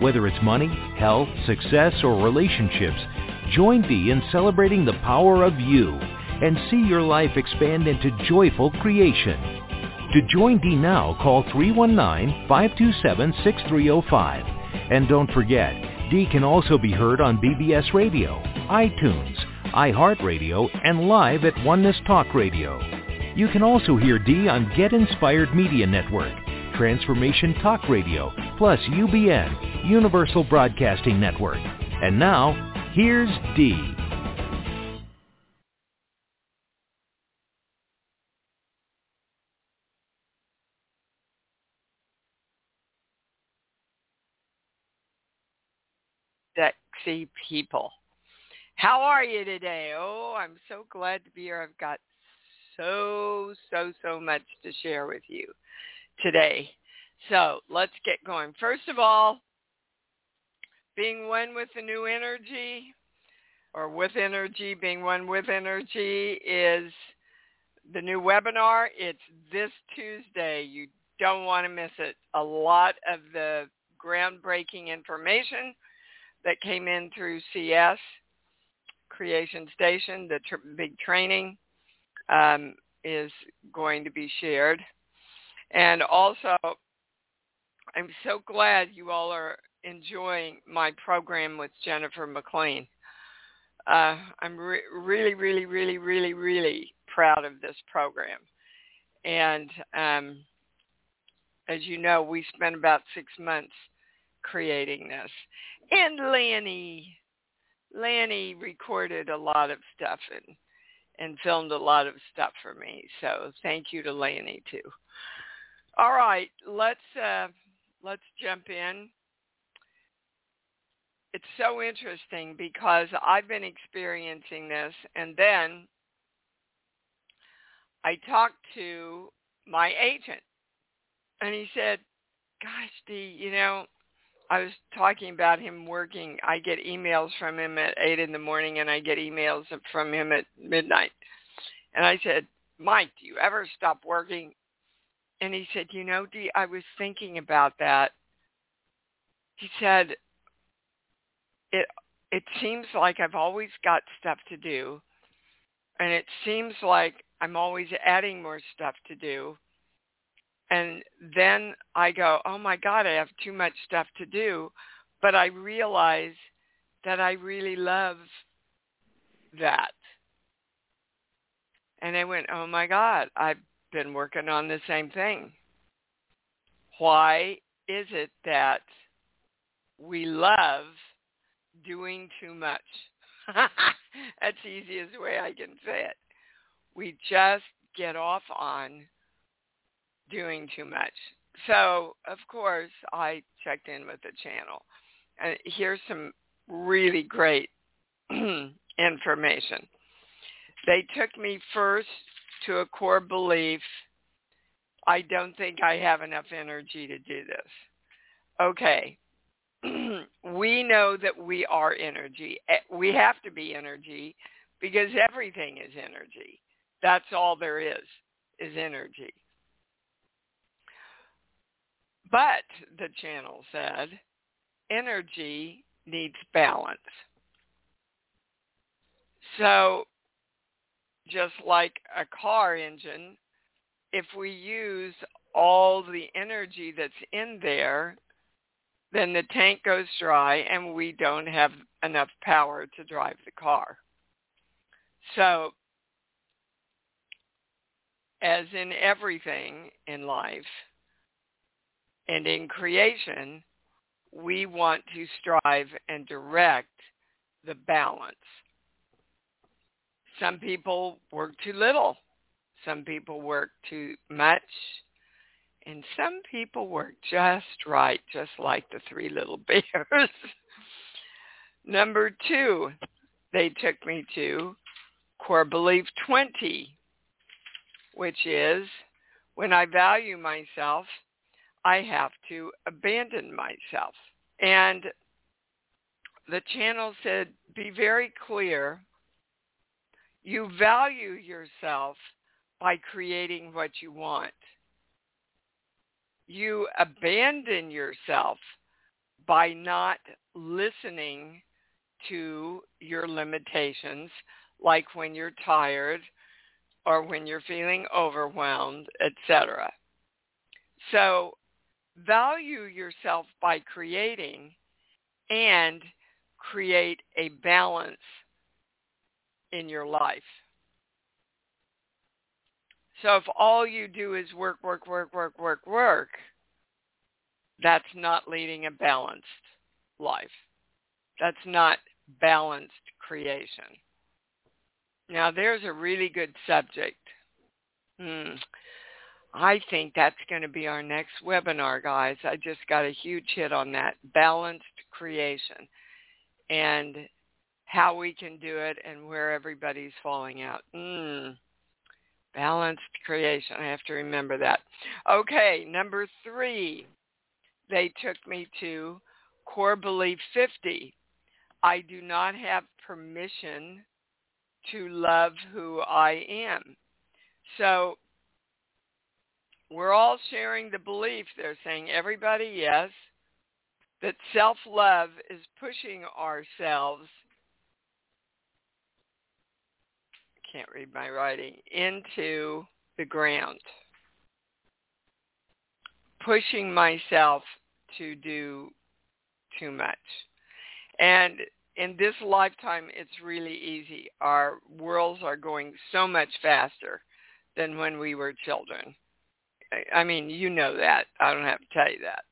Whether it's money, health, success, or relationships, join Dee in celebrating the power of you and see your life expand into joyful creation. To join Dee now, call 319-527-6305. And don't forget, Dee can also be heard on BBS Radio, iTunes, iHeartRadio, and live at Oneness Talk Radio. You can also hear Dee on Get Inspired Media Network, Transformation Talk Radio, plus UBN, Universal Broadcasting Network. And now, here's Dee. sexy people. How are you today? Oh, I'm so glad to be here. I've got so, so, so much to share with you today. So let's get going. First of all, being one with the new energy or with energy, being one with energy is the new webinar. It's this Tuesday. You don't want to miss it. A lot of the groundbreaking information that came in through CS, Creation Station, the tr- big training um, is going to be shared. And also, I'm so glad you all are enjoying my program with Jennifer McLean. Uh, I'm re- really, really, really, really, really proud of this program. And um, as you know, we spent about six months creating this. And Lanny, Lanny recorded a lot of stuff and and filmed a lot of stuff for me. So thank you to Lanny too. All right, let's uh, let's jump in. It's so interesting because I've been experiencing this, and then I talked to my agent, and he said, "Gosh, Dee, you know, I was talking about him working. I get emails from him at eight in the morning, and I get emails from him at midnight. And I said, Mike, do you ever stop working? And he said, you know, Dee, I was thinking about that. He said, it it seems like I've always got stuff to do, and it seems like I'm always adding more stuff to do and then I go, oh my God, I have too much stuff to do. But I realize that I really love that. And I went, oh my God, I've been working on the same thing. Why is it that we love doing too much? That's the easiest way I can say it. We just get off on doing too much. So, of course, I checked in with the channel. And here's some really great information. They took me first to a core belief. I don't think I have enough energy to do this. Okay. we know that we are energy. We have to be energy because everything is energy. That's all there is, is energy. But, the channel said, energy needs balance. So just like a car engine, if we use all the energy that's in there, then the tank goes dry and we don't have enough power to drive the car. So as in everything in life, and in creation, we want to strive and direct the balance. Some people work too little. Some people work too much. And some people work just right, just like the three little bears. Number two, they took me to core belief 20, which is when I value myself, I have to abandon myself. And the channel said, be very clear. You value yourself by creating what you want. You abandon yourself by not listening to your limitations, like when you're tired or when you're feeling overwhelmed, etc. So value yourself by creating and create a balance in your life. So if all you do is work, work, work, work, work, work, that's not leading a balanced life. That's not balanced creation. Now there's a really good subject. Hmm. I think that's going to be our next webinar, guys. I just got a huge hit on that. Balanced creation and how we can do it and where everybody's falling out. Mm. Balanced creation. I have to remember that. Okay, number three, they took me to core belief 50. I do not have permission to love who I am. So we're all sharing the belief. They're saying everybody, yes, that self-love is pushing ourselves can't read my writing into the ground. Pushing myself to do too much. And in this lifetime it's really easy. Our worlds are going so much faster than when we were children. I mean you know that. I don't have to tell you that.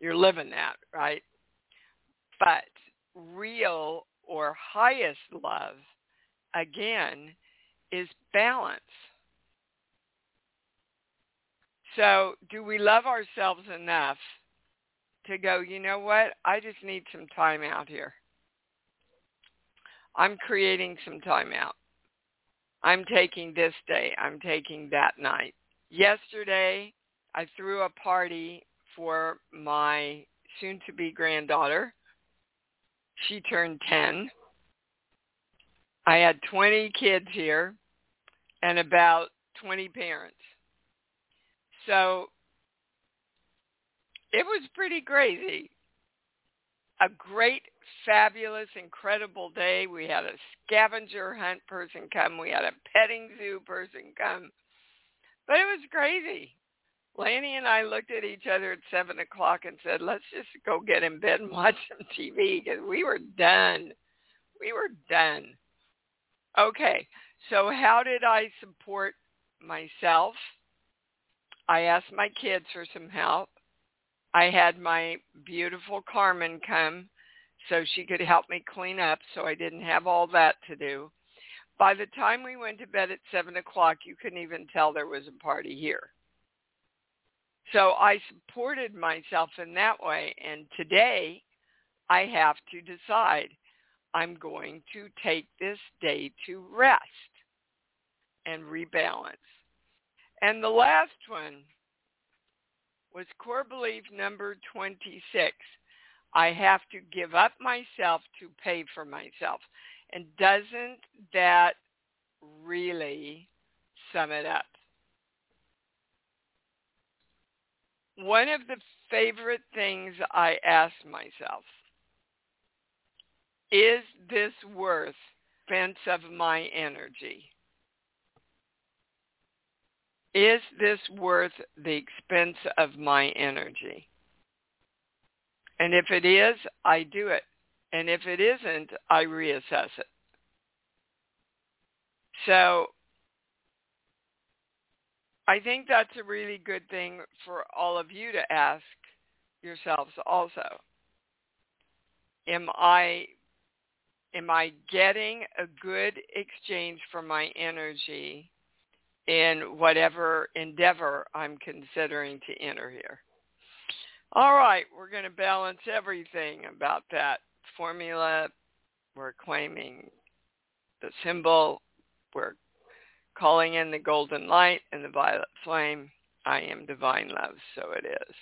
You're living that, right? But real or highest love, again, is balance. So do we love ourselves enough to go, you know what, I just need some time out here. I'm creating some time out. I'm taking this day. I'm taking that night. Yesterday, I threw a party for my soon-to-be granddaughter. She turned 10. I had 20 kids here and about 20 parents. So it was pretty crazy. A great, fabulous, incredible day. We had a scavenger hunt person come. We had a petting zoo person come. But it was crazy. Lanny and I looked at each other at seven o'clock and said, "Let's just go get in bed and watch some TV because we were done. We were done." Okay, so how did I support myself? I asked my kids for some help. I had my beautiful Carmen come so she could help me clean up so I didn't have all that to do. By the time we went to bed at 7 o'clock, you couldn't even tell there was a party here. So I supported myself in that way. And today I have to decide I'm going to take this day to rest and rebalance. And the last one was core belief number 26. I have to give up myself to pay for myself. And doesn't that really sum it up? one of the favorite things I ask myself, is this worth expense of my energy? Is this worth the expense of my energy? And if it is, I do it. And if it isn't, I reassess it. So I think that's a really good thing for all of you to ask yourselves also. Am I am I getting a good exchange for my energy in whatever endeavor I'm considering to enter here? All right, we're going to balance everything about that formula We're claiming the symbol. We're calling in the golden light and the violet flame. I am divine love, so it is.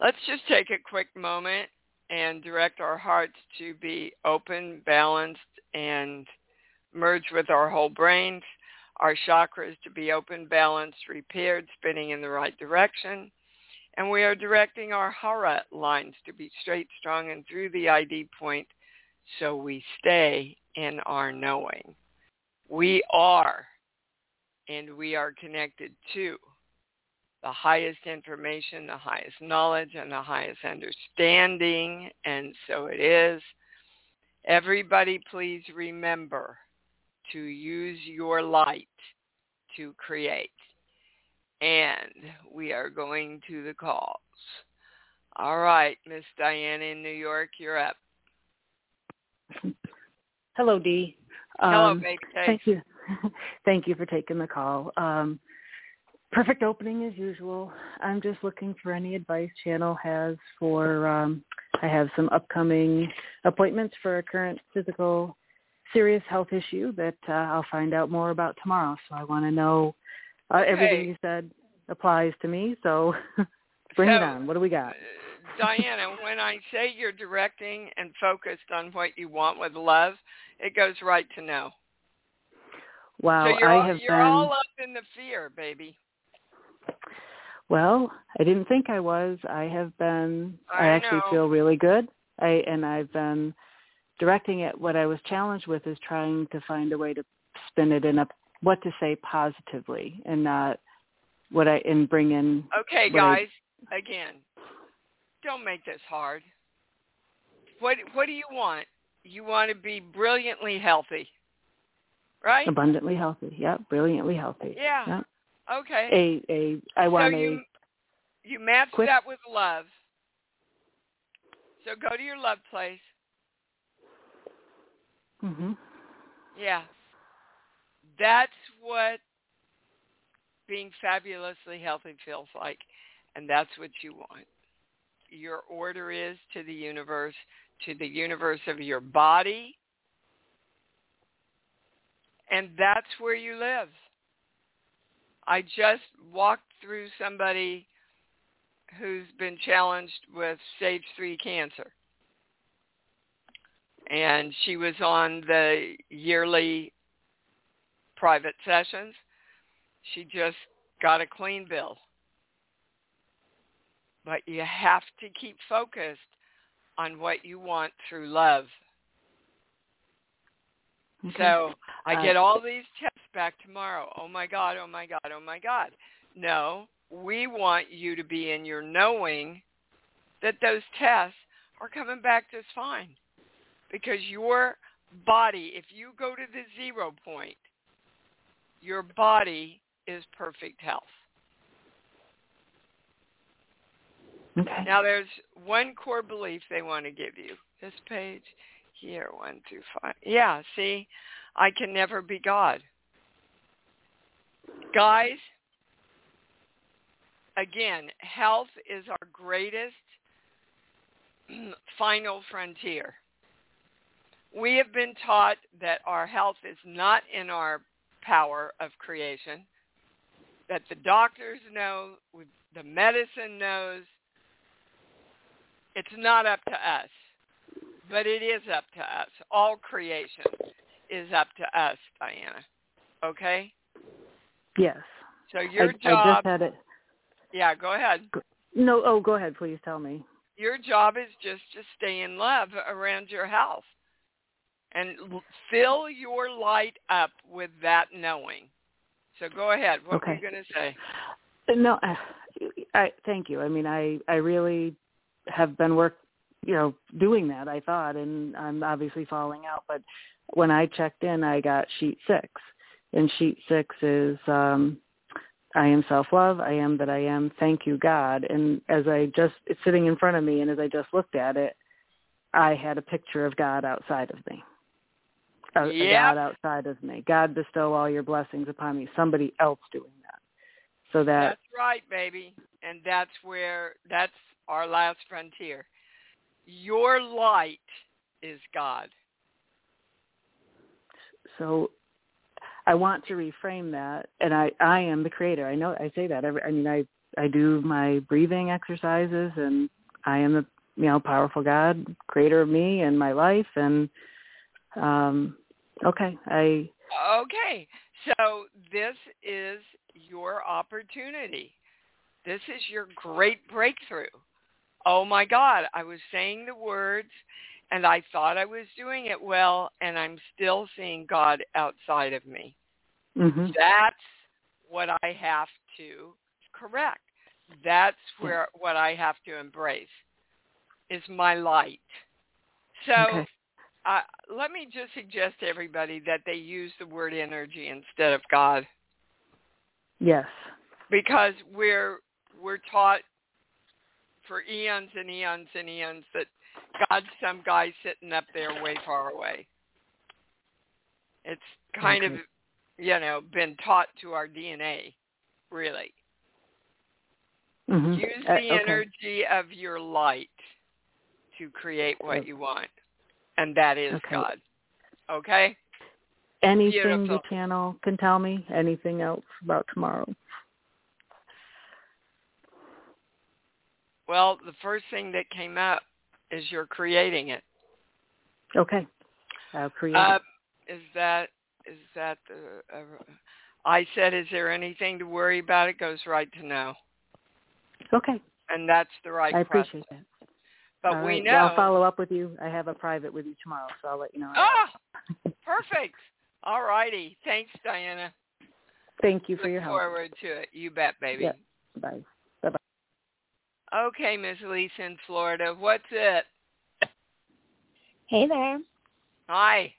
Let's just take a quick moment and direct our hearts to be open, balanced, and merge with our whole brains, our chakras to be open, balanced, repaired, spinning in the right direction. And we are directing our hara lines to be straight, strong, and through the ID point so we stay in our knowing. We are, and we are connected to the highest information, the highest knowledge, and the highest understanding, and so it is. Everybody please remember to use your light to create. And we are going to the calls. All right, Miss Diana in New York, you're up. Hello, Dee. Hello, um, baby. Thank you. thank you for taking the call. Um, perfect opening as usual. I'm just looking for any advice Channel has for. Um, I have some upcoming appointments for a current physical serious health issue that uh, I'll find out more about tomorrow. So I want to know uh, everything you said applies to me. So bring so, it on. What do we got? Uh, Diana, when I say you're directing and focused on what you want with love, it goes right to know. Wow, so you're, I have you're been. all up in the fear, baby. Well, I didn't think I was. I have been. I, I actually know. feel really good. I and I've been directing it. What I was challenged with is trying to find a way to spin it in a what to say positively and not what I and bring in. Okay, guys. I, again, don't make this hard. What What do you want? You want to be brilliantly healthy, right? Abundantly healthy. Yeah, brilliantly healthy. Yeah. Okay. A a I want so you, a you match quick, that with love. So go to your love place. Mhm. Yeah. That's what being fabulously healthy feels like, and that's what you want. Your order is to the universe, to the universe of your body, and that's where you live. I just walked through somebody who's been challenged with stage three cancer. And she was on the yearly private sessions. She just got a clean bill. But you have to keep focused on what you want through love. Okay. So I uh, get all these tests back tomorrow. Oh my God, oh my God, oh my God. No, we want you to be in your knowing that those tests are coming back just fine. Because your body, if you go to the zero point, your body is perfect health. Okay. Now there's one core belief they want to give you. This page here, one through five. Yeah, see, I can never be God. Guys, again, health is our greatest final frontier. We have been taught that our health is not in our power of creation, that the doctors know, the medicine knows, it's not up to us, but it is up to us. All creation is up to us, Diana. Okay? Yes. So your I, job. I just had it. Yeah, go ahead. No, oh, go ahead. Please tell me. Your job is just to stay in love around your health and fill your light up with that knowing. So go ahead. What okay. were you going to say? No, I, I thank you. I mean, I I really have been work, you know, doing that. I thought, and I'm obviously falling out. But when I checked in, I got sheet six, and sheet six is um I am self-love. I am that I am. Thank you, God. And as I just, it's sitting in front of me, and as I just looked at it, I had a picture of God outside of me. A, yep. a God outside of me. God bestow all your blessings upon me. Somebody else doing that. So that. That's right, baby. And that's where, that's our last frontier. Your light is God. So I want to reframe that, and I I am the creator. I know I say that. Every, I mean, I I do my breathing exercises, and I am the you know powerful God, creator of me and my life, and um, okay, I okay. So this is your opportunity. This is your great breakthrough. Oh my God, I was saying the words and I thought I was doing it well and I'm still seeing God outside of me. Mm-hmm. That's what I have to correct. That's where what I have to embrace is my light. So okay. Uh, let me just suggest to everybody that they use the word energy instead of God. Yes. Because we're we're taught for eons and eons and eons that God's some guy sitting up there way far away. It's kind okay. of, you know, been taught to our DNA, really. Mm-hmm. Use Uh, the okay. energy of your light to create what you want, and that is Okay. God. Okay? Anything Beautiful. the channel can tell me? Anything else about tomorrow? Well, the first thing that came up is you're creating it. Okay. I'll create Uh, it. is that is that the? Uh, I said, is there anything to worry about? It goes right to no, Okay. and that's the right. I appreciate that. But All we right. know. Well, I'll follow up with you. I have a private with you tomorrow, so I'll let you know. Ah, perfect. All righty. Thanks, Diana. Thank you for Look your help. forward to it. You bet, baby. Yeah. Bye. Okay, Miss Lisa in Florida. What's it? Hey there. Hi.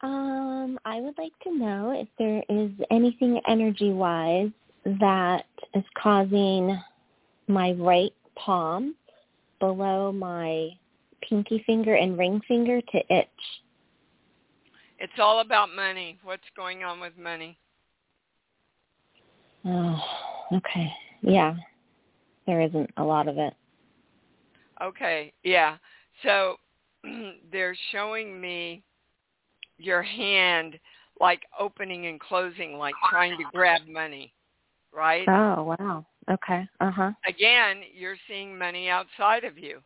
Um, I would like to know if there is anything energy-wise that is causing my right palm below my pinky finger and ring finger to itch. It's all about money. What's going on with money? Oh, okay. Yeah. There isn't a lot of it. Okay, yeah. So they're showing me your hand like opening and closing, like trying to grab money, right? Oh, wow. Okay. Uh-huh. Again, you're seeing money outside of you.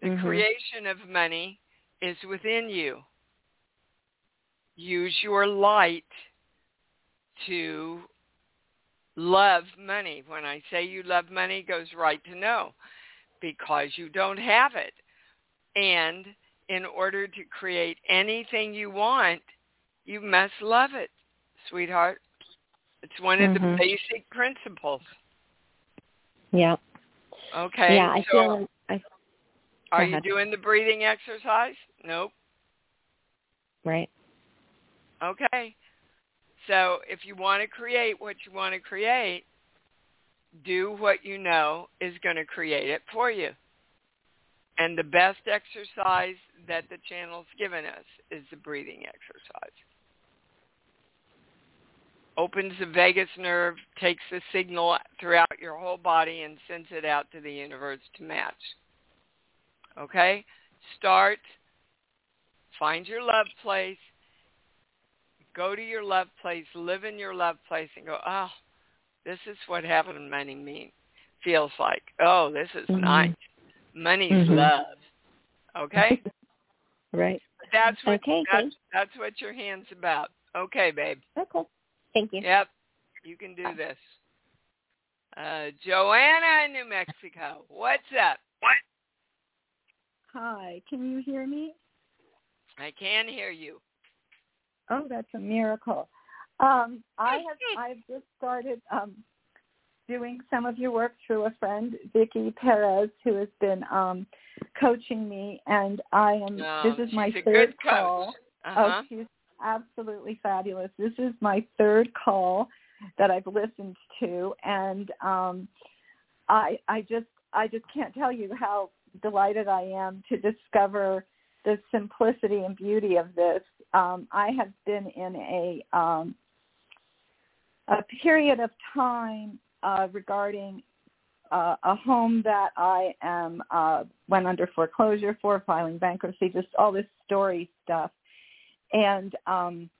The Mhm. creation of money is within you. Use your light to love money. When I say you love money, it goes right to no because you don't have it. And in order to create anything you want, you must love it, sweetheart. It's one of the Mhm. basic principles. Yeah. Okay. yeah, I so feel I are go you doing the breathing exercise? Nope. right. Okay. So if you want to create what you want to create, do what you know is going to create it for you. And the best exercise that the channel's given us is the breathing exercise. Opens the vagus nerve, takes the signal throughout your whole body and sends it out to the universe to match. Okay? Start. Find your love place. Go to your love place. Live in your love place and go, oh, this is what having money mean feels like. Oh, this is Mhm. nice. Money's Mhm. love. Okay? right. That's what Okay, that's, thanks. that's what your hand's about. Okay, babe. Okay. Thank you. Yep. You can do this. Uh, Joanna in New Mexico. What's up? What? Hi, can you hear me? I can hear you. Oh, that's a miracle. Um, I have I've just started um, doing some of your work through a friend, Vicky Perez, who has been um, coaching me, and I am. Um, this is my third call. Uh-huh. Oh, she's absolutely fabulous. This is my third call that I've listened to, and um, I I just I just can't tell you how delighted I am to discover the simplicity and beauty of this. Um, I have been in a um, a period of time uh, regarding uh, a home that I am uh, went under foreclosure for, filing bankruptcy, just all this story stuff, and um,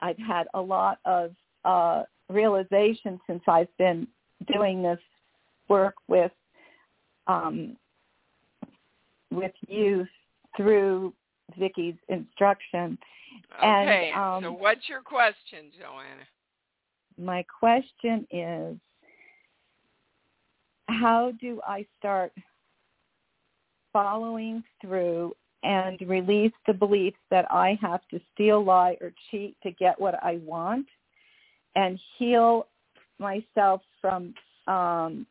I've had a lot of uh, realization since I've been doing this work with um, with youth through Vicky's instruction. Okay, and, um, so what's your question, Joanna? My question is, how do I start following through and release the beliefs that I have to steal, lie, or cheat to get what I want and heal myself from um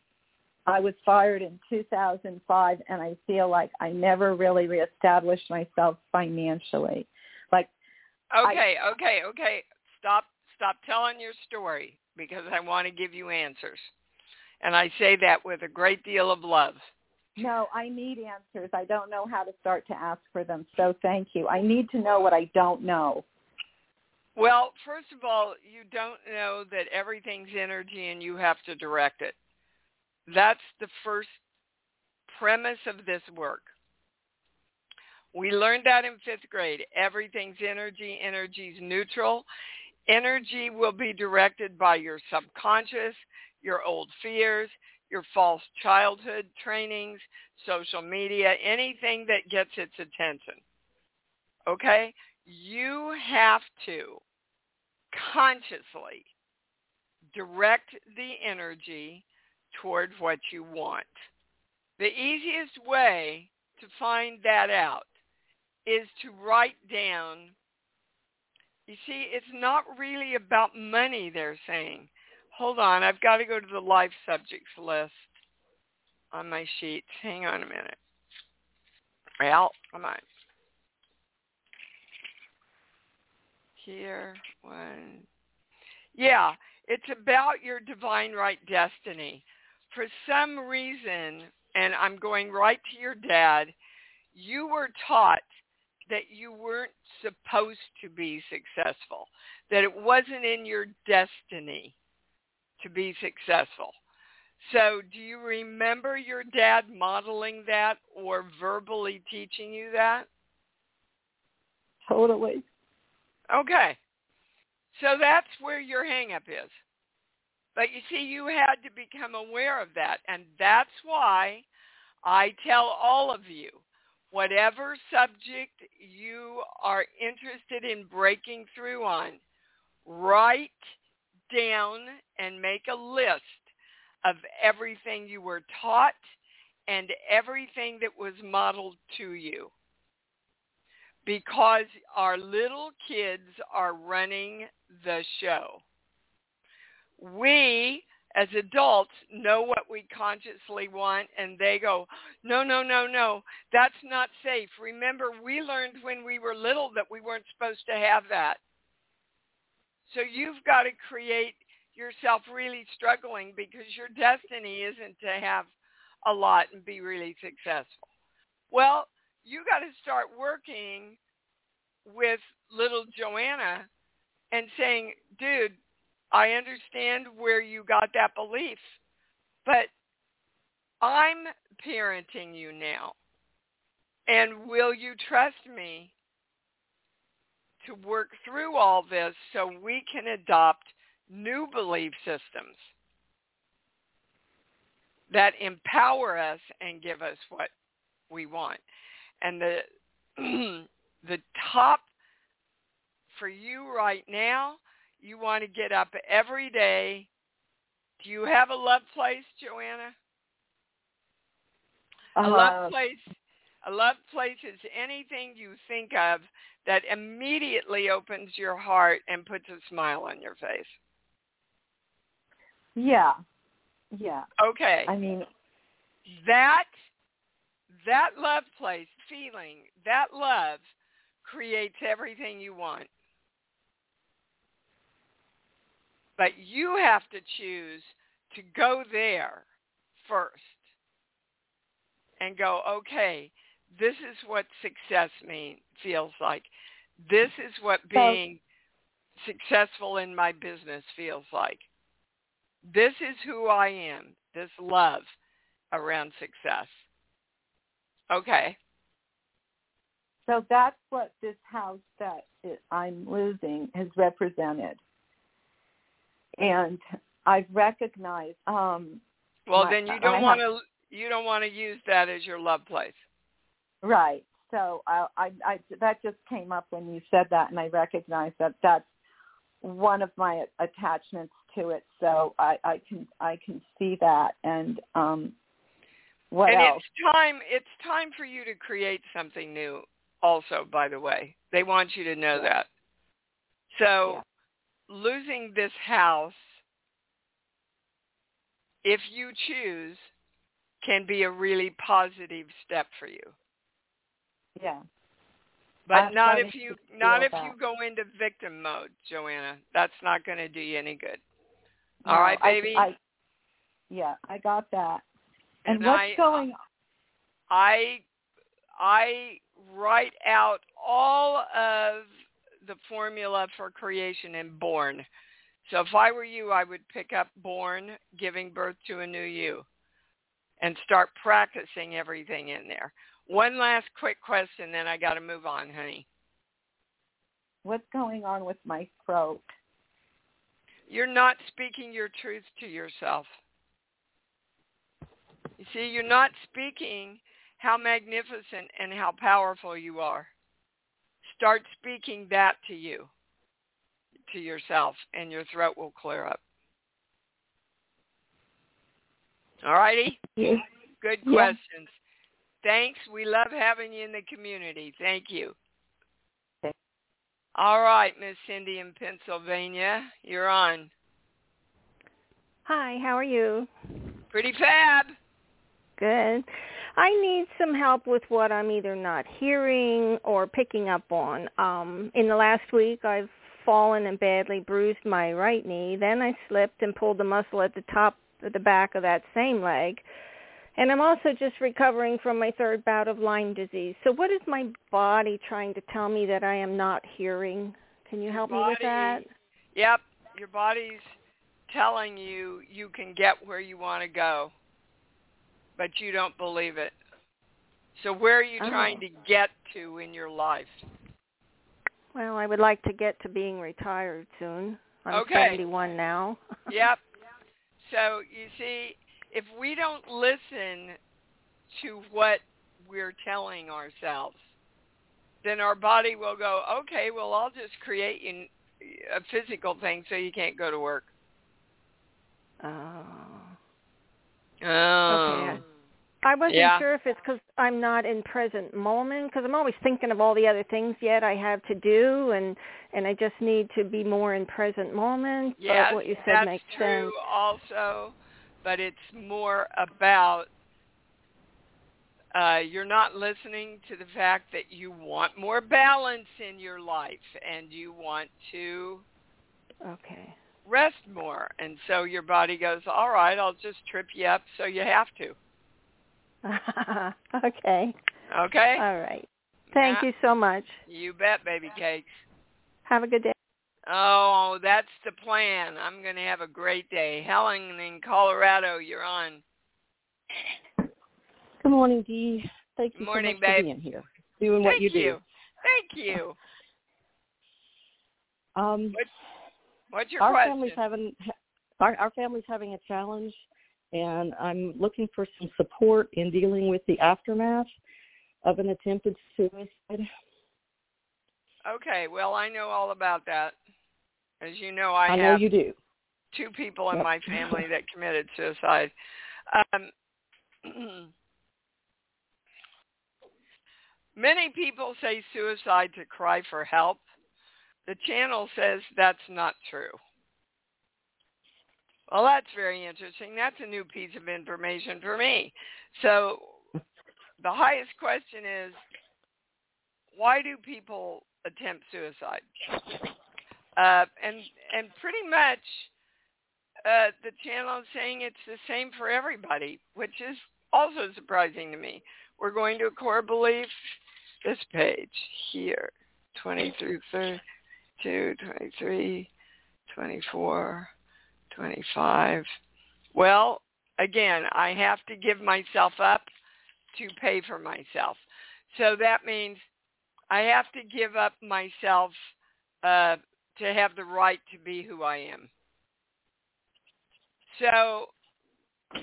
I was fired in 2005 and I feel like I never really reestablished myself financially. Like Okay, I, okay, okay. Stop stop telling your story because I want to give you answers. And I say that with a great deal of love. No, I need answers. I don't know how to start to ask for them. So thank you. I need to know what I don't know. Well, first of all, you don't know that everything's energy and you have to direct it. That's the first premise of this work. We learned that in fifth grade. Everything's energy. Energy's neutral. Energy will be directed by your subconscious, your old fears, your false childhood trainings, social media, anything that gets its attention. Okay? You have to consciously direct the energy toward what you want. The easiest way to find that out is to write down. You see, it's not really about money, they're saying. Hold on, I've got to go to the live subjects list on my sheets. Hang on a minute. Well, come on. Here, one. Yeah, it's about your divine right destiny for some reason, and I'm going right to your dad, you were taught that you weren't supposed to be successful, that it wasn't in your destiny to be successful. So do you remember your dad modeling that or verbally teaching you that? Totally. Okay. So that's where your hangup is. But you see, you had to become aware of that. And that's why I tell all of you, whatever subject you are interested in breaking through on, write down and make a list of everything you were taught and everything that was modeled to you. Because our little kids are running the show we as adults know what we consciously want and they go, no, no, no, no, that's not safe. Remember, we learned when we were little that we weren't supposed to have that. So you've got to create yourself really struggling because your destiny isn't to have a lot and be really successful. Well, you got to start working with little Joanna and saying, dude, I understand where you got that belief, but I'm parenting you now. And will you trust me to work through all this so we can adopt new belief systems that empower us and give us what we want? And the the top for you right now you want to get up every day. Do you have a love place, Joanna? Uh, a love place. A love place is anything you think of that immediately opens your heart and puts a smile on your face. Yeah. Yeah. Okay. I mean that that love place feeling, that love creates everything you want. But you have to choose to go there first and go, okay, this is what success mean feels like. This is what being successful in my business feels like. This is who I am. this love around success. Okay. So that's what this house that I'm losing has represented. And I've recognized um Well, my, then you don't want to you don't want to use that as your love place. Right. So I, I, I that just came up when you said that, and I recognize that that's one of my attachments to it. So I, I can I can see that, and um, what and else? it's time it's time for you to create something new. Also, by the way, they want you to know yeah. that. So, yeah. losing this house, if you choose, can be a really positive step for you. Yeah. But not if you not if that. you go into victim mode, Joanna. That's not going to do you any good. No, All right, baby. I, yeah, I got that. And, And what's going? I I write out all of the formula for creation in born. So if I were you, I would pick up born, giving birth to a new you, and start practicing everything in there. One last quick question, then I got to move on, honey. What's going on with my throat? You're not speaking your truth to yourself. You see, you're not speaking how magnificent and how powerful you are. Start speaking that to you, to yourself, and your throat will clear up. All righty? Yes. Good questions. Thanks. We love having you in the community. Thank you. Okay. All right, Miss Cindy in Pennsylvania, you're on. Hi, how are you? Pretty fab. Good. I need some help with what I'm either not hearing or picking up on. Um, in the last week, I've fallen and badly bruised my right knee. Then I slipped and pulled the muscle at the top of the back of that same leg. And I'm also just recovering from my third bout of Lyme disease. So what is my body trying to tell me that I am not hearing? Can you help me with that? Yep, your body's telling you you can get where you want to go, but you don't believe it. So where are you Oh. trying to get to in your life? Well, I would like to get to being retired soon. I'm Okay. 71 now. Yep. So you see, if we don't listen to what we're telling ourselves, then our body will go, okay, well, I'll just create you a physical thing so you can't go to work. Oh. Oh. Okay. I wasn't Yeah. sure if it's because I'm not in present moment because I'm always thinking of all the other things yet I have to do and and I just need to be more in present moment. Yes, but what you said that's makes true sense. also, but it's more about uh, you're not listening to the fact that you want more balance in your life and you want to Okay. rest more. And so your body goes, all right, I'll just trip you up so you have to. okay. Okay? All right. Thank Yeah. you so much. You bet, baby cakes. Have a good day. Oh, that's the plan. I'm going to have a great day. Helen in Colorado, you're on. Good morning, Dee. Thank you Morning, so much babe. for being here, doing what Thank you do. you. Thank you. Um, What, what's your our question? family's having our, our family's having a challenge, and I'm looking for some support in dealing with the aftermath of an attempted suicide. Okay, well, I know all about that. As you know, I, I know have you do. two people in Yep. my family that committed suicide. Um, many people say suicide to cry for help. The channel says that's not true. Well, that's very interesting. That's a new piece of information for me. So the highest question is, why do people attempt suicide? Uh, and and pretty much uh, the channel is saying it's the same for everybody, which is also surprising to me. We're going to a core belief, this page here, 20 through 32, 23, 24, 25. Well, again, I have to give myself up to pay for myself. So that means I have to give up myself uh, to have the right to be who I am. So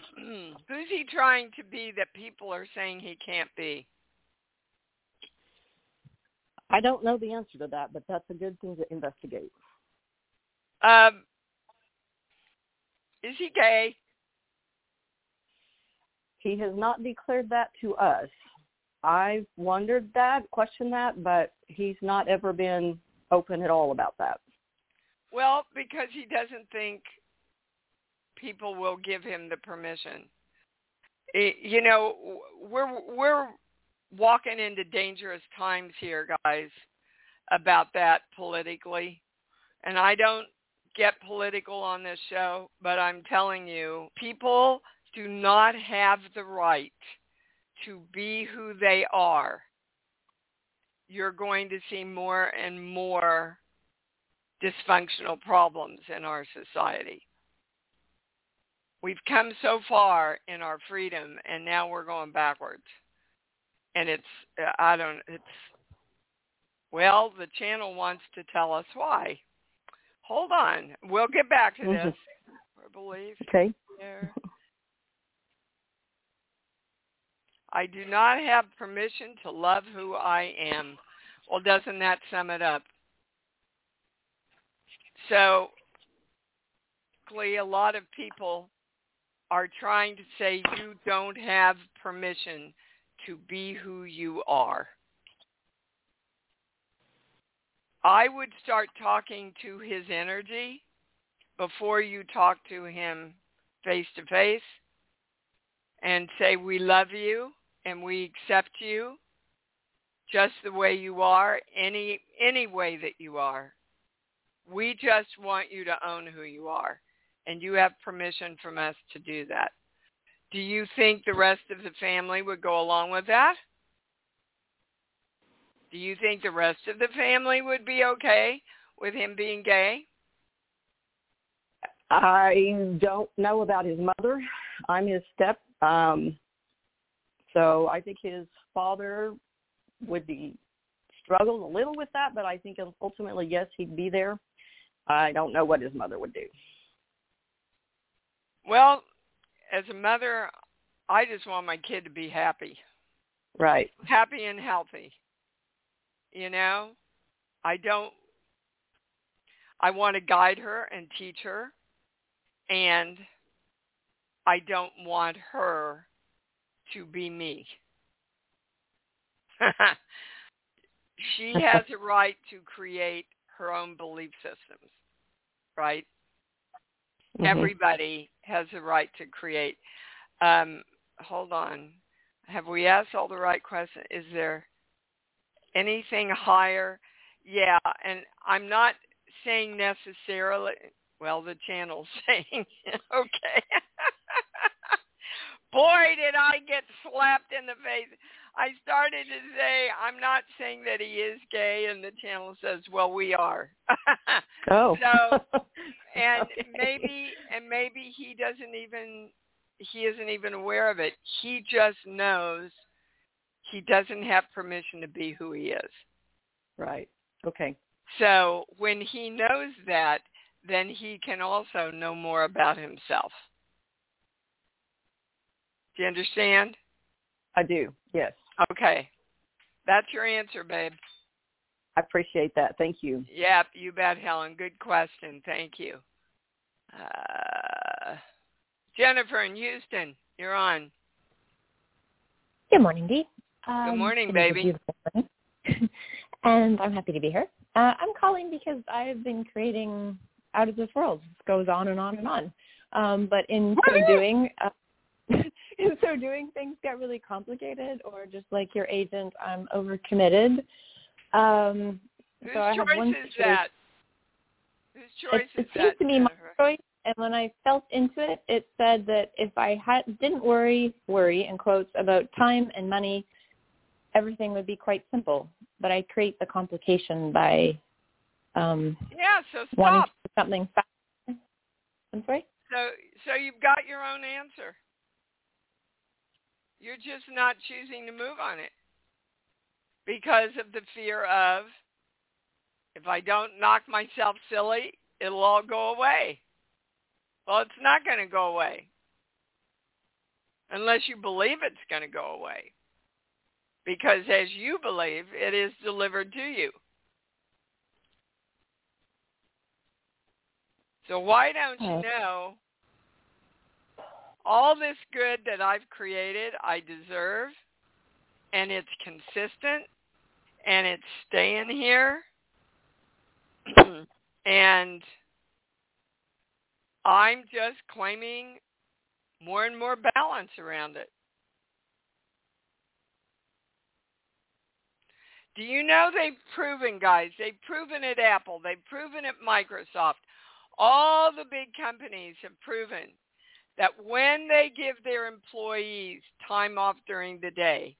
who's he trying to be that people are saying he can't be? I don't know the answer to that, but that's a good thing to investigate. Um, is he gay? He has not declared that to us. I've wondered that, questioned that, but he's not ever been open at all about that. Well, because he doesn't think people will give him the permission. You know, we're we're walking into dangerous times here, guys, about that politically. And I don't get political on this show, but I'm telling you, people do not have the right to be who they are. You're going to see more and more dysfunctional problems in our society. We've come so far in our freedom and now we're going backwards. And it's, uh, I don't, it's, well, the channel wants to tell us why. Hold on. We'll get back to this. I believe. Okay. There. I do not have permission to love who I am. Well, doesn't that sum it up? So, clearly a lot of people are trying to say you don't have permission to be who you are. I would start talking to his energy before you talk to him face to face and say we love you and we accept you just the way you are, any any way that you are. We just want you to own who you are and you have permission from us to do that. Do you think the rest of the family would go along with that? Do you think the rest of the family would be okay with him being gay? I don't know about his mother. I'm his step. Um, so I think his father would be struggled a little with that, but I think ultimately, yes, he'd be there. I don't know what his mother would do. Well, as a mother, I just want my kid to be happy. Right. Happy and healthy. You know, I don't, I want to guide her and teach her, and I don't want her to be me. she has a right to create her own belief systems, right? Mm-hmm. Everybody has a right to create. Um, hold on. Have we asked all the right questions? Is there anything higher? Yeah, and I'm not saying necessarily, well, the channel's saying, okay. Boy, did I get slapped in the face. I started to say, I'm not saying that he is gay, and the channel says, well, we are. oh. So, and okay. maybe, and maybe he doesn't even, he isn't even aware of it. He just knows he doesn't have permission to be who he is. Right. Okay. So when he knows that, then he can also know more about himself. Do you understand? I do. Yes. Okay. That's your answer, babe. I appreciate that. Thank you. Yep, you bet, Helen. Good question. Thank you. Uh, Jennifer in Houston, you're on. Good morning, Dee. Um, Good morning, baby. and I'm happy to be here. Uh, I'm calling because I've been creating out of this world. It goes on and on and on. Um, but in so doing, uh, in so doing, things get really complicated, or just like your agent, I'm overcommitted. Um, Whose so I choice have one is that? Whose choice it, is it seems that, to be my choice, and when I felt into it, it said that if I had didn't worry, worry in quotes about time and money, everything would be quite simple. But I create the complication by um, Yeah, so wanting stop. to do something fast. I'm sorry. So so you've got your own answer. You're just not choosing to move on it because of the fear of if I don't knock myself silly, it'll all go away. Well, it's not going to go away unless you believe it's going to go away. Because as you believe, it is delivered to you. So why don't you know all this good that I've created, I deserve, and it's consistent, and it's staying here, and I'm just claiming more and more balance around it. Do you know they've proven, guys? They've proven at Apple. They've proven at Microsoft. All the big companies have proven that when they give their employees time off during the day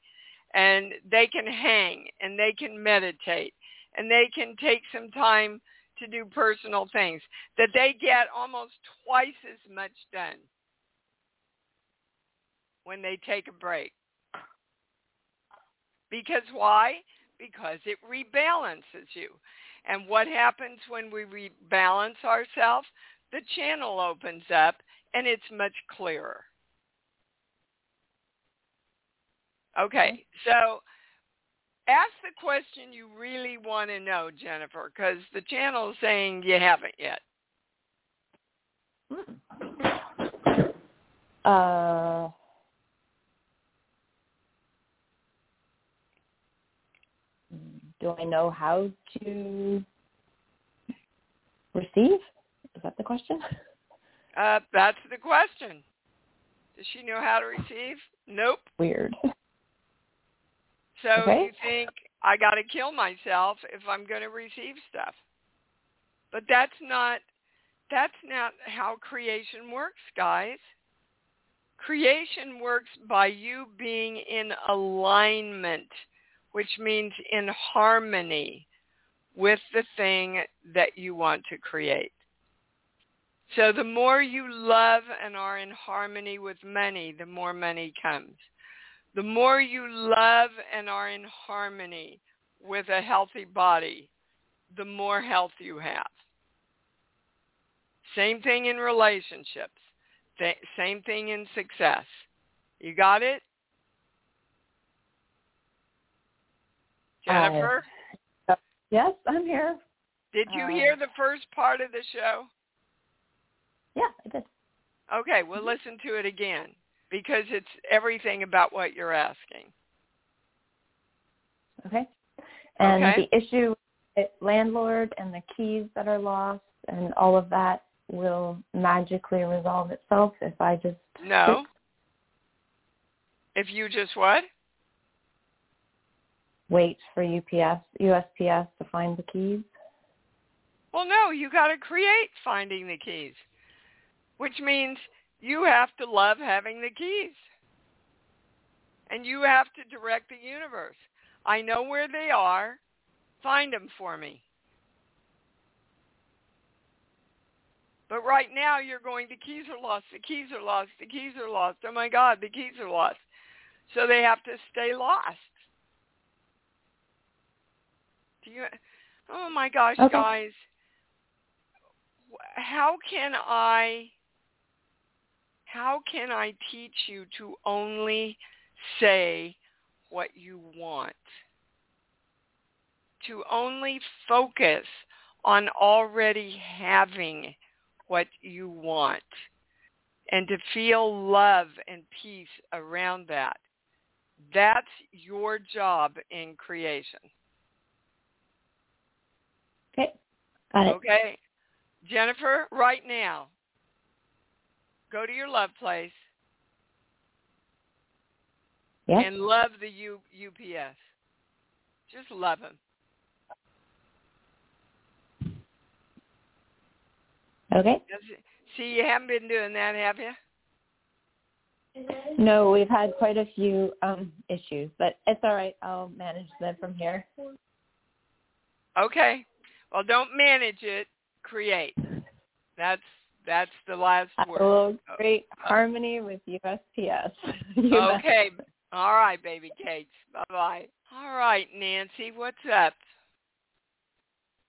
and they can hang and they can meditate and they can take some time to do personal things, that they get almost twice as much done when they take a break. Because why? Because it rebalances you. And what happens when we rebalance ourselves? The channel opens up and it's much clearer. Okay, so ask the question you really want to know, Jennifer, because the channel is saying you haven't yet. Uh, do I know how to receive? Is that the question? Uh, that's the question. Does she know how to receive? Nope. Weird. So okay. you think I got to kill myself if I'm going to receive stuff. But that's not that's not how creation works, guys. Creation works by you being in alignment, which means in harmony with the thing that you want to create. So the more you love and are in harmony with money, the more money comes. The more you love and are in harmony with a healthy body, the more health you have. Same thing in relationships. Same thing in success. You got it? Jennifer? Uh, yes, I'm here. Did you uh, hear the first part of the show? Yeah, I did. Okay, well mm-hmm. listen to it again because it's everything about what you're asking. Okay. And okay. the issue landlord and the keys that are lost and all of that will magically resolve itself if I just No. If you just what? Wait for UPS, USPS to find the keys. Well, no, you got to create finding the keys which means you have to love having the keys. And you have to direct the universe. I know where they are. Find them for me. But right now you're going, the keys are lost, the keys are lost, the keys are lost. Oh my God, the keys are lost. So they have to stay lost. Do you, oh my gosh, okay. guys. How can I how can I teach you to only say what you want? To only focus on already having what you want and to feel love and peace around that. That's your job in creation. Okay. Got it. Okay. Jennifer, right now, Go to your love place. Yeah. And love the U, UPS. Just love them. Okay. See, you haven't been doing that, have you? No, we've had quite a few um issues, but it's all right. I'll manage them from here. Okay. Well, don't manage it. Create. That's That's the last word. Oh, great uh, harmony with USPS. Okay. All right, baby Kate. Bye-bye. All right, Nancy, what's up?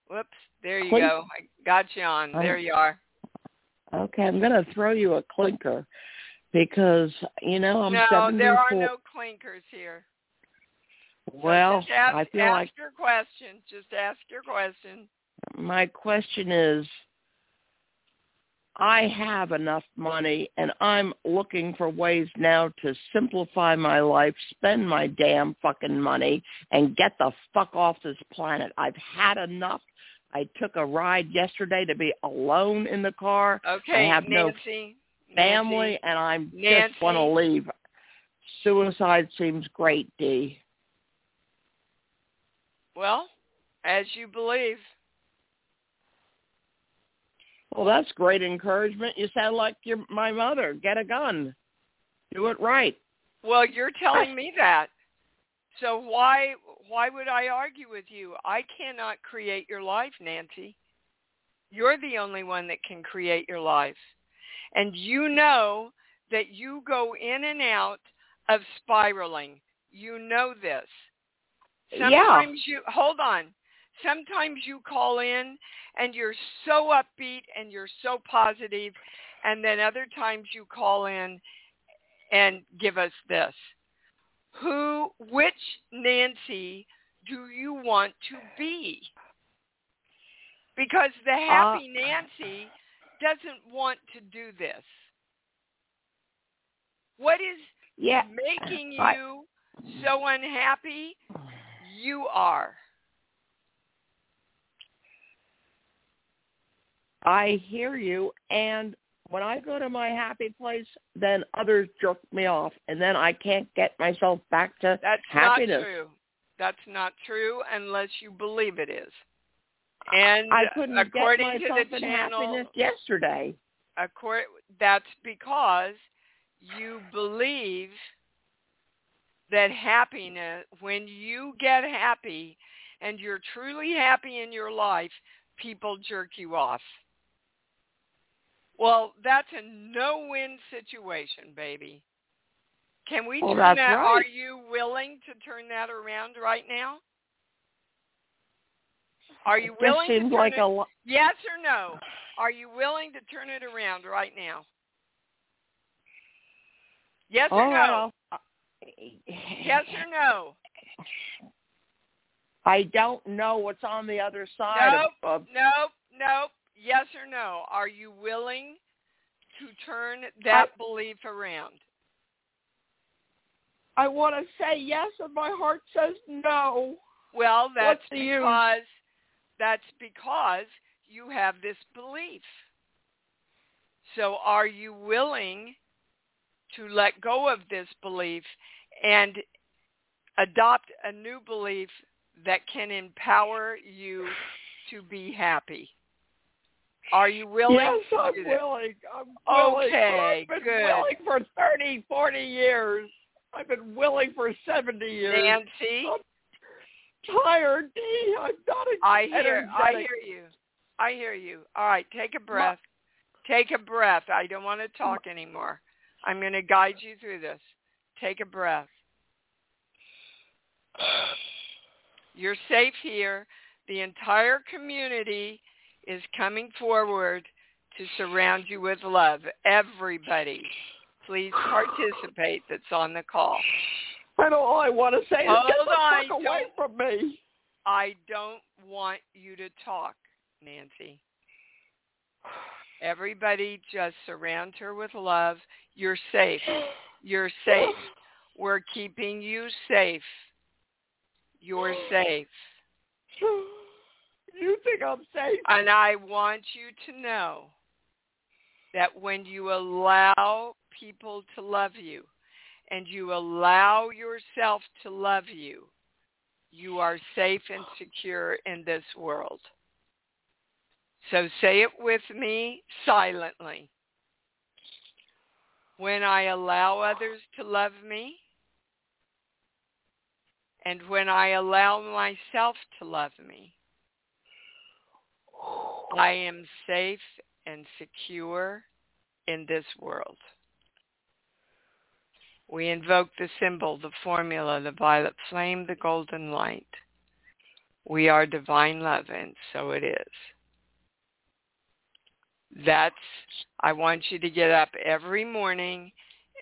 Whoops. There you Clink. go. I got you on. There you are. Okay, I'm going to throw you a clinker because you know I'm no, 74. there are no clinkers here. So well, just ask, I feel ask like your question. Just ask your question. my question is I have enough money and I'm looking for ways now to simplify my life, spend my damn fucking money and get the fuck off this planet. I've had enough. I took a ride yesterday to be alone in the car. Okay, I have no family Nancy, and I Nancy. just want to leave. Suicide seems great, Dee. Well, as you believe. Well, that's great encouragement. You sound like you're my mother. Get a gun. Do it right. Well, you're telling me that. So why why would I argue with you? I cannot create your life, Nancy. You're the only one that can create your life. And you know that you go in and out of spiraling. You know this. Sometimes you hold on. Sometimes you call in and you're so upbeat and you're so positive and then other times you call in and give us this. Who which Nancy do you want to be? Because the uh, happy Nancy doesn't want to do this. What is Yeah. making you so unhappy? You are. I hear you and when I go to my happy place, then others jerk me off and then I can't get myself back to That's happiness. not true. That's not true unless you believe it is. And I couldn't according get to myself the in channel, happiness yesterday. according, that's because you believe that happiness, when you get happy and you're truly happy in your life, people jerk you off. Well, that's a no-win situation, baby. Can we Well, turn that? right. Are you willing to turn that around right now? Are you willing to seems turn like it? a lo- Yes or no? Are you willing to turn it around right now? Yes or right, no? I'll- Yes or no? I don't know what's on the other side Nope. of, of Nope. Nope. Yes or no? Are you willing to turn that belief around? I want to say yes and my heart says no. Well, that's What's because that's because you have this belief. So are you willing to let go of this belief and adopt a new belief that can empower you to be happy? Are you willing yes, I'm willing. I'm willing. Okay, I've been good. willing for 30, 40 years. I've been willing for 70 years. Nancy, I'm tired, Dee. I'm not I hear I hear you. I hear you. All right, take a breath. Take a breath. I don't want to talk anymore. I'm going to guide you through this. Take a breath. You're safe here. The entire community is coming forward to surround you with love. Everybody, please participate that's on the call. I know all I want to say is get the fuck away from me. I don't want you to talk, Nancy. Everybody just surround her with love. You're safe. You're safe. We're keeping you safe. You're safe. You think I'm safe? And I want you to know that when you allow people to love you and you allow yourself to love you, you are safe and secure in this world. So say it with me silently. When I allow others to love me, and when I allow myself to love me, I am safe and secure in this world. We invoke the symbol, the formula, the violet flame, the golden light. We are divine love, and so it is. That's, I want you to get up every morning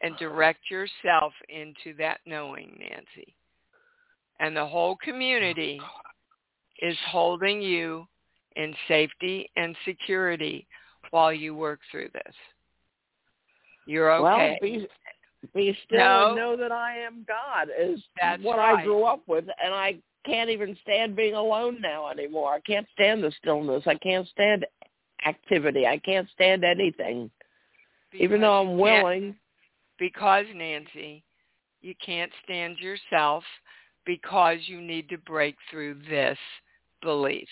and direct yourself into that knowing, Nancy. And the whole community oh, is holding you in safety and security while you work through this. You're okay. Well, be, be still No. and know that I am God is That's what right. I grew up with, and I can't even stand being alone now anymore. I can't stand the stillness. I can't stand activity. I can't stand anything, even though I'm Because willing. Because, Nancy, you can't stand yourself because you need to break through this belief.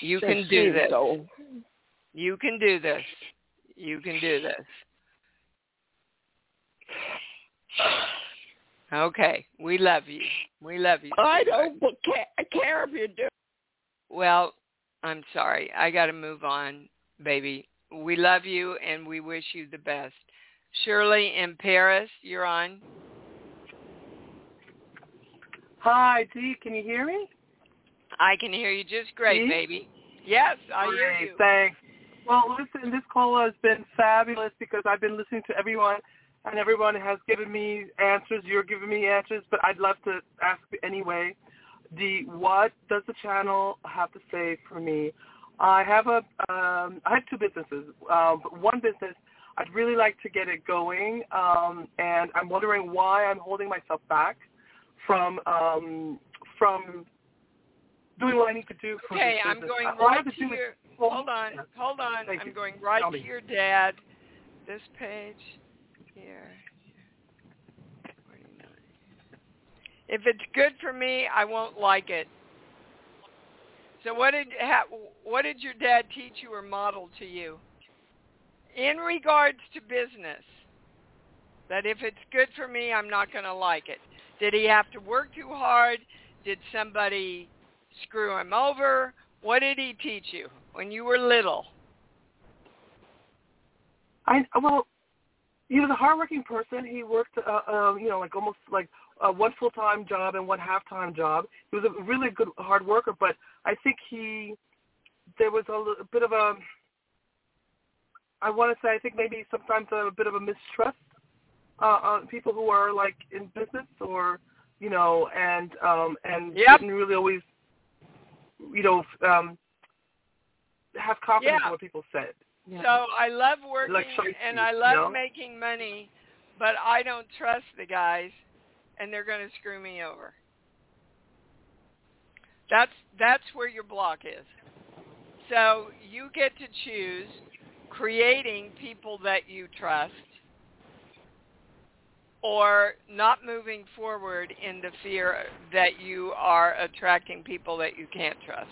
You can do this. So, You can do this. You can do this. Okay. We love you. We love you. I don't but ca- care if you do. Well, I'm sorry. I got to move on, baby. We love you and we wish you the best. Shirley in Paris, you're on. Hi, Dee. Can you hear me? I can hear you just great, Dee? baby. Yes, I hear you. Thanks. Well, listen, this call has been fabulous because I've been listening to everyone, and everyone has given me answers. You're giving me answers, but I'd love to ask anyway. The what does the channel have to say for me? I have a um, I have two businesses. Um, but one business I'd really like to get it going, um, and I'm wondering why I'm holding myself back from um, from doing what I need to do for Okay, I'm going I- right to is- your. well, Hold on, hold on. I'm you. going right Tell to me. your dad. This page here. If it's good for me, I won't like it. So what did ha, what did your dad teach you or model to you in regards to business? That if it's good for me, I'm not going to like it. Did he have to work too hard? Did somebody screw him over? What did he teach you when you were little? I well, he was a hardworking person. He worked, uh, um, you know, like almost like uh, one full time job and one half time job. He was a really good hard worker, but I think he there was a little bit of a I want to say I think maybe sometimes a bit of a mistrust uh, on people who are like in business or you know and um and Yep. didn't really always you know um have confidence Yeah. in what people said. So I love working Like feisty, and I you love know? making money, but I don't trust the guys and they're going to screw me over. That's that's where your block is. So you get to choose creating people that you trust or not moving forward in the fear that you are attracting people that you can't trust.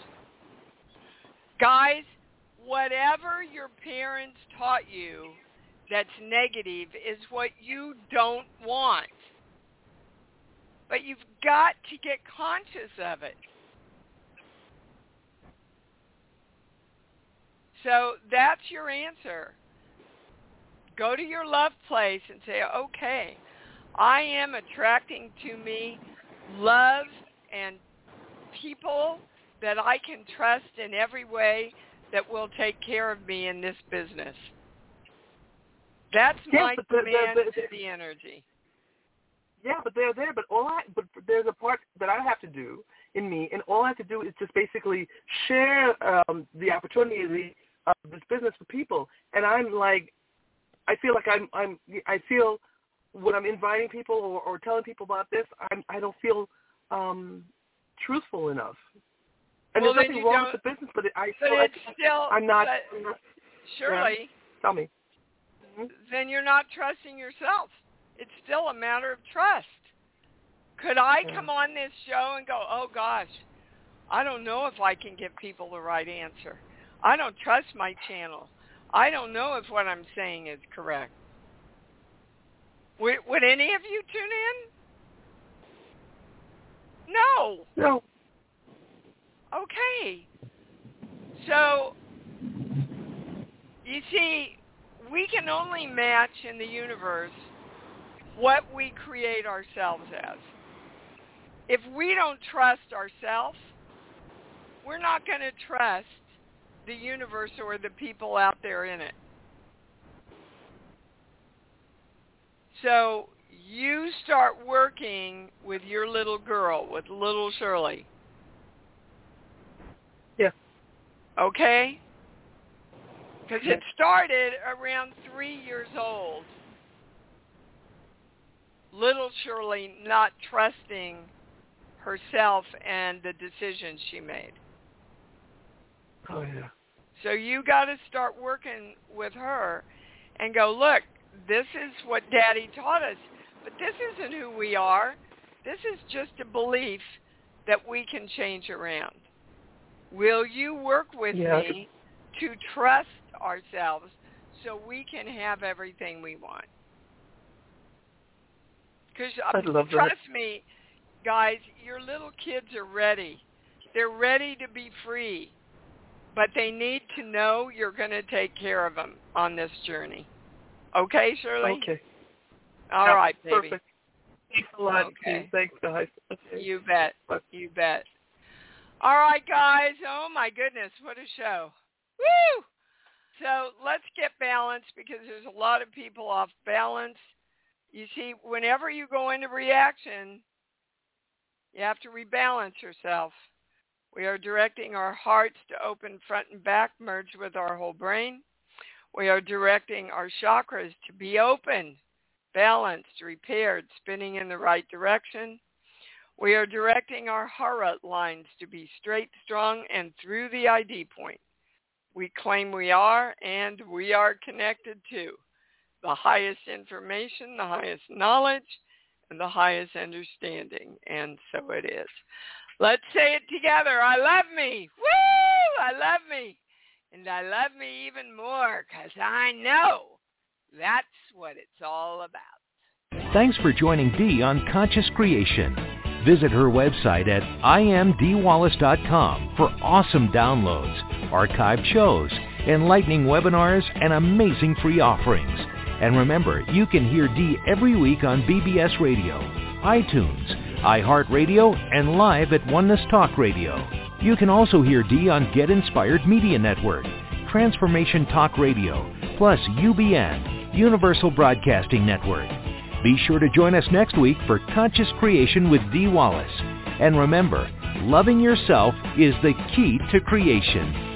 Guys, whatever your parents taught you that's negative is what you don't want. But you've got to get conscious of it. So that's your answer. Go to your love place and say, okay, I am attracting to me love and people that I can trust in every way that will take care of me in this business. That's Yes, my but demand the- to the energy. Yeah, but they're there. But all I but there's a part that I have to do in me, and all I have to do is just basically share um, the opportunity of this business with people. And I'm like, I feel like I'm I'm I feel when I'm inviting people or, or telling people about this, I'm I don't feel um, truthful enough. And Well, there's nothing wrong with the business, but it, I But feel it's still, I'm not. but I'm not Shirley, tell me. then you're not trusting yourself. It's still a matter of trust. Could I Yeah. come on this show and go, oh gosh, I don't know if I can give people the right answer. I don't trust my channel. I don't know if what I'm saying is correct. Would, would any of you tune in? No. No. Okay. So You see, we can only match in the universe what we create ourselves as. If we don't trust ourselves, we're not going to trust the universe or the people out there in it. So you start working with your little girl, with little Shirley. Yeah. Okay? Because it started around three years old. Little Shirley not trusting herself and the decisions she made. Oh yeah. So you got to start working with her and go, look, this is what Daddy taught us, but this isn't who we are. This is just a belief that we can change around. Will you work with yeah. me to trust ourselves so we can have everything we want? Because uh, love trust that. me, guys, your little kids are ready. They're ready to be free, but they need to know you're going to take care of them on this journey. Okay, Shirley? Okay. All right, baby. Perfect. Thanks a lot. Okay. Thanks, guys. Okay. You bet. You bet. All right, guys. Oh my goodness, what a show. Woo! So let's get balanced because there's a lot of people off balance. You see, whenever you go into reaction, you have to rebalance yourself. We are directing our hearts to open front and back, merge with our whole brain. We are directing our chakras to be open, balanced, repaired, spinning in the right direction. We are directing our hara lines to be straight, strong, and through the ID point. We claim we are, and we are connected to the highest information, the highest knowledge, and the highest understanding. And so it is. Let's say it together. I love me. Woo! I love me. And I love me even more because I know that's what it's all about. Thanks for joining Dee on Conscious Creation. Visit her website at iamdeewallace.com for awesome downloads, archived shows, enlightening webinars, and amazing free offerings. And remember, you can hear Dee every week on BBS Radio, iTunes, iHeartRadio, and live at Oneness Talk Radio. You can also hear Dee on Get Inspired Media Network, Transformation Talk Radio, plus UBN, Universal Broadcasting Network. Be sure to join us next week for Conscious Creation with Dee Wallace. And remember, loving yourself is the key to creation.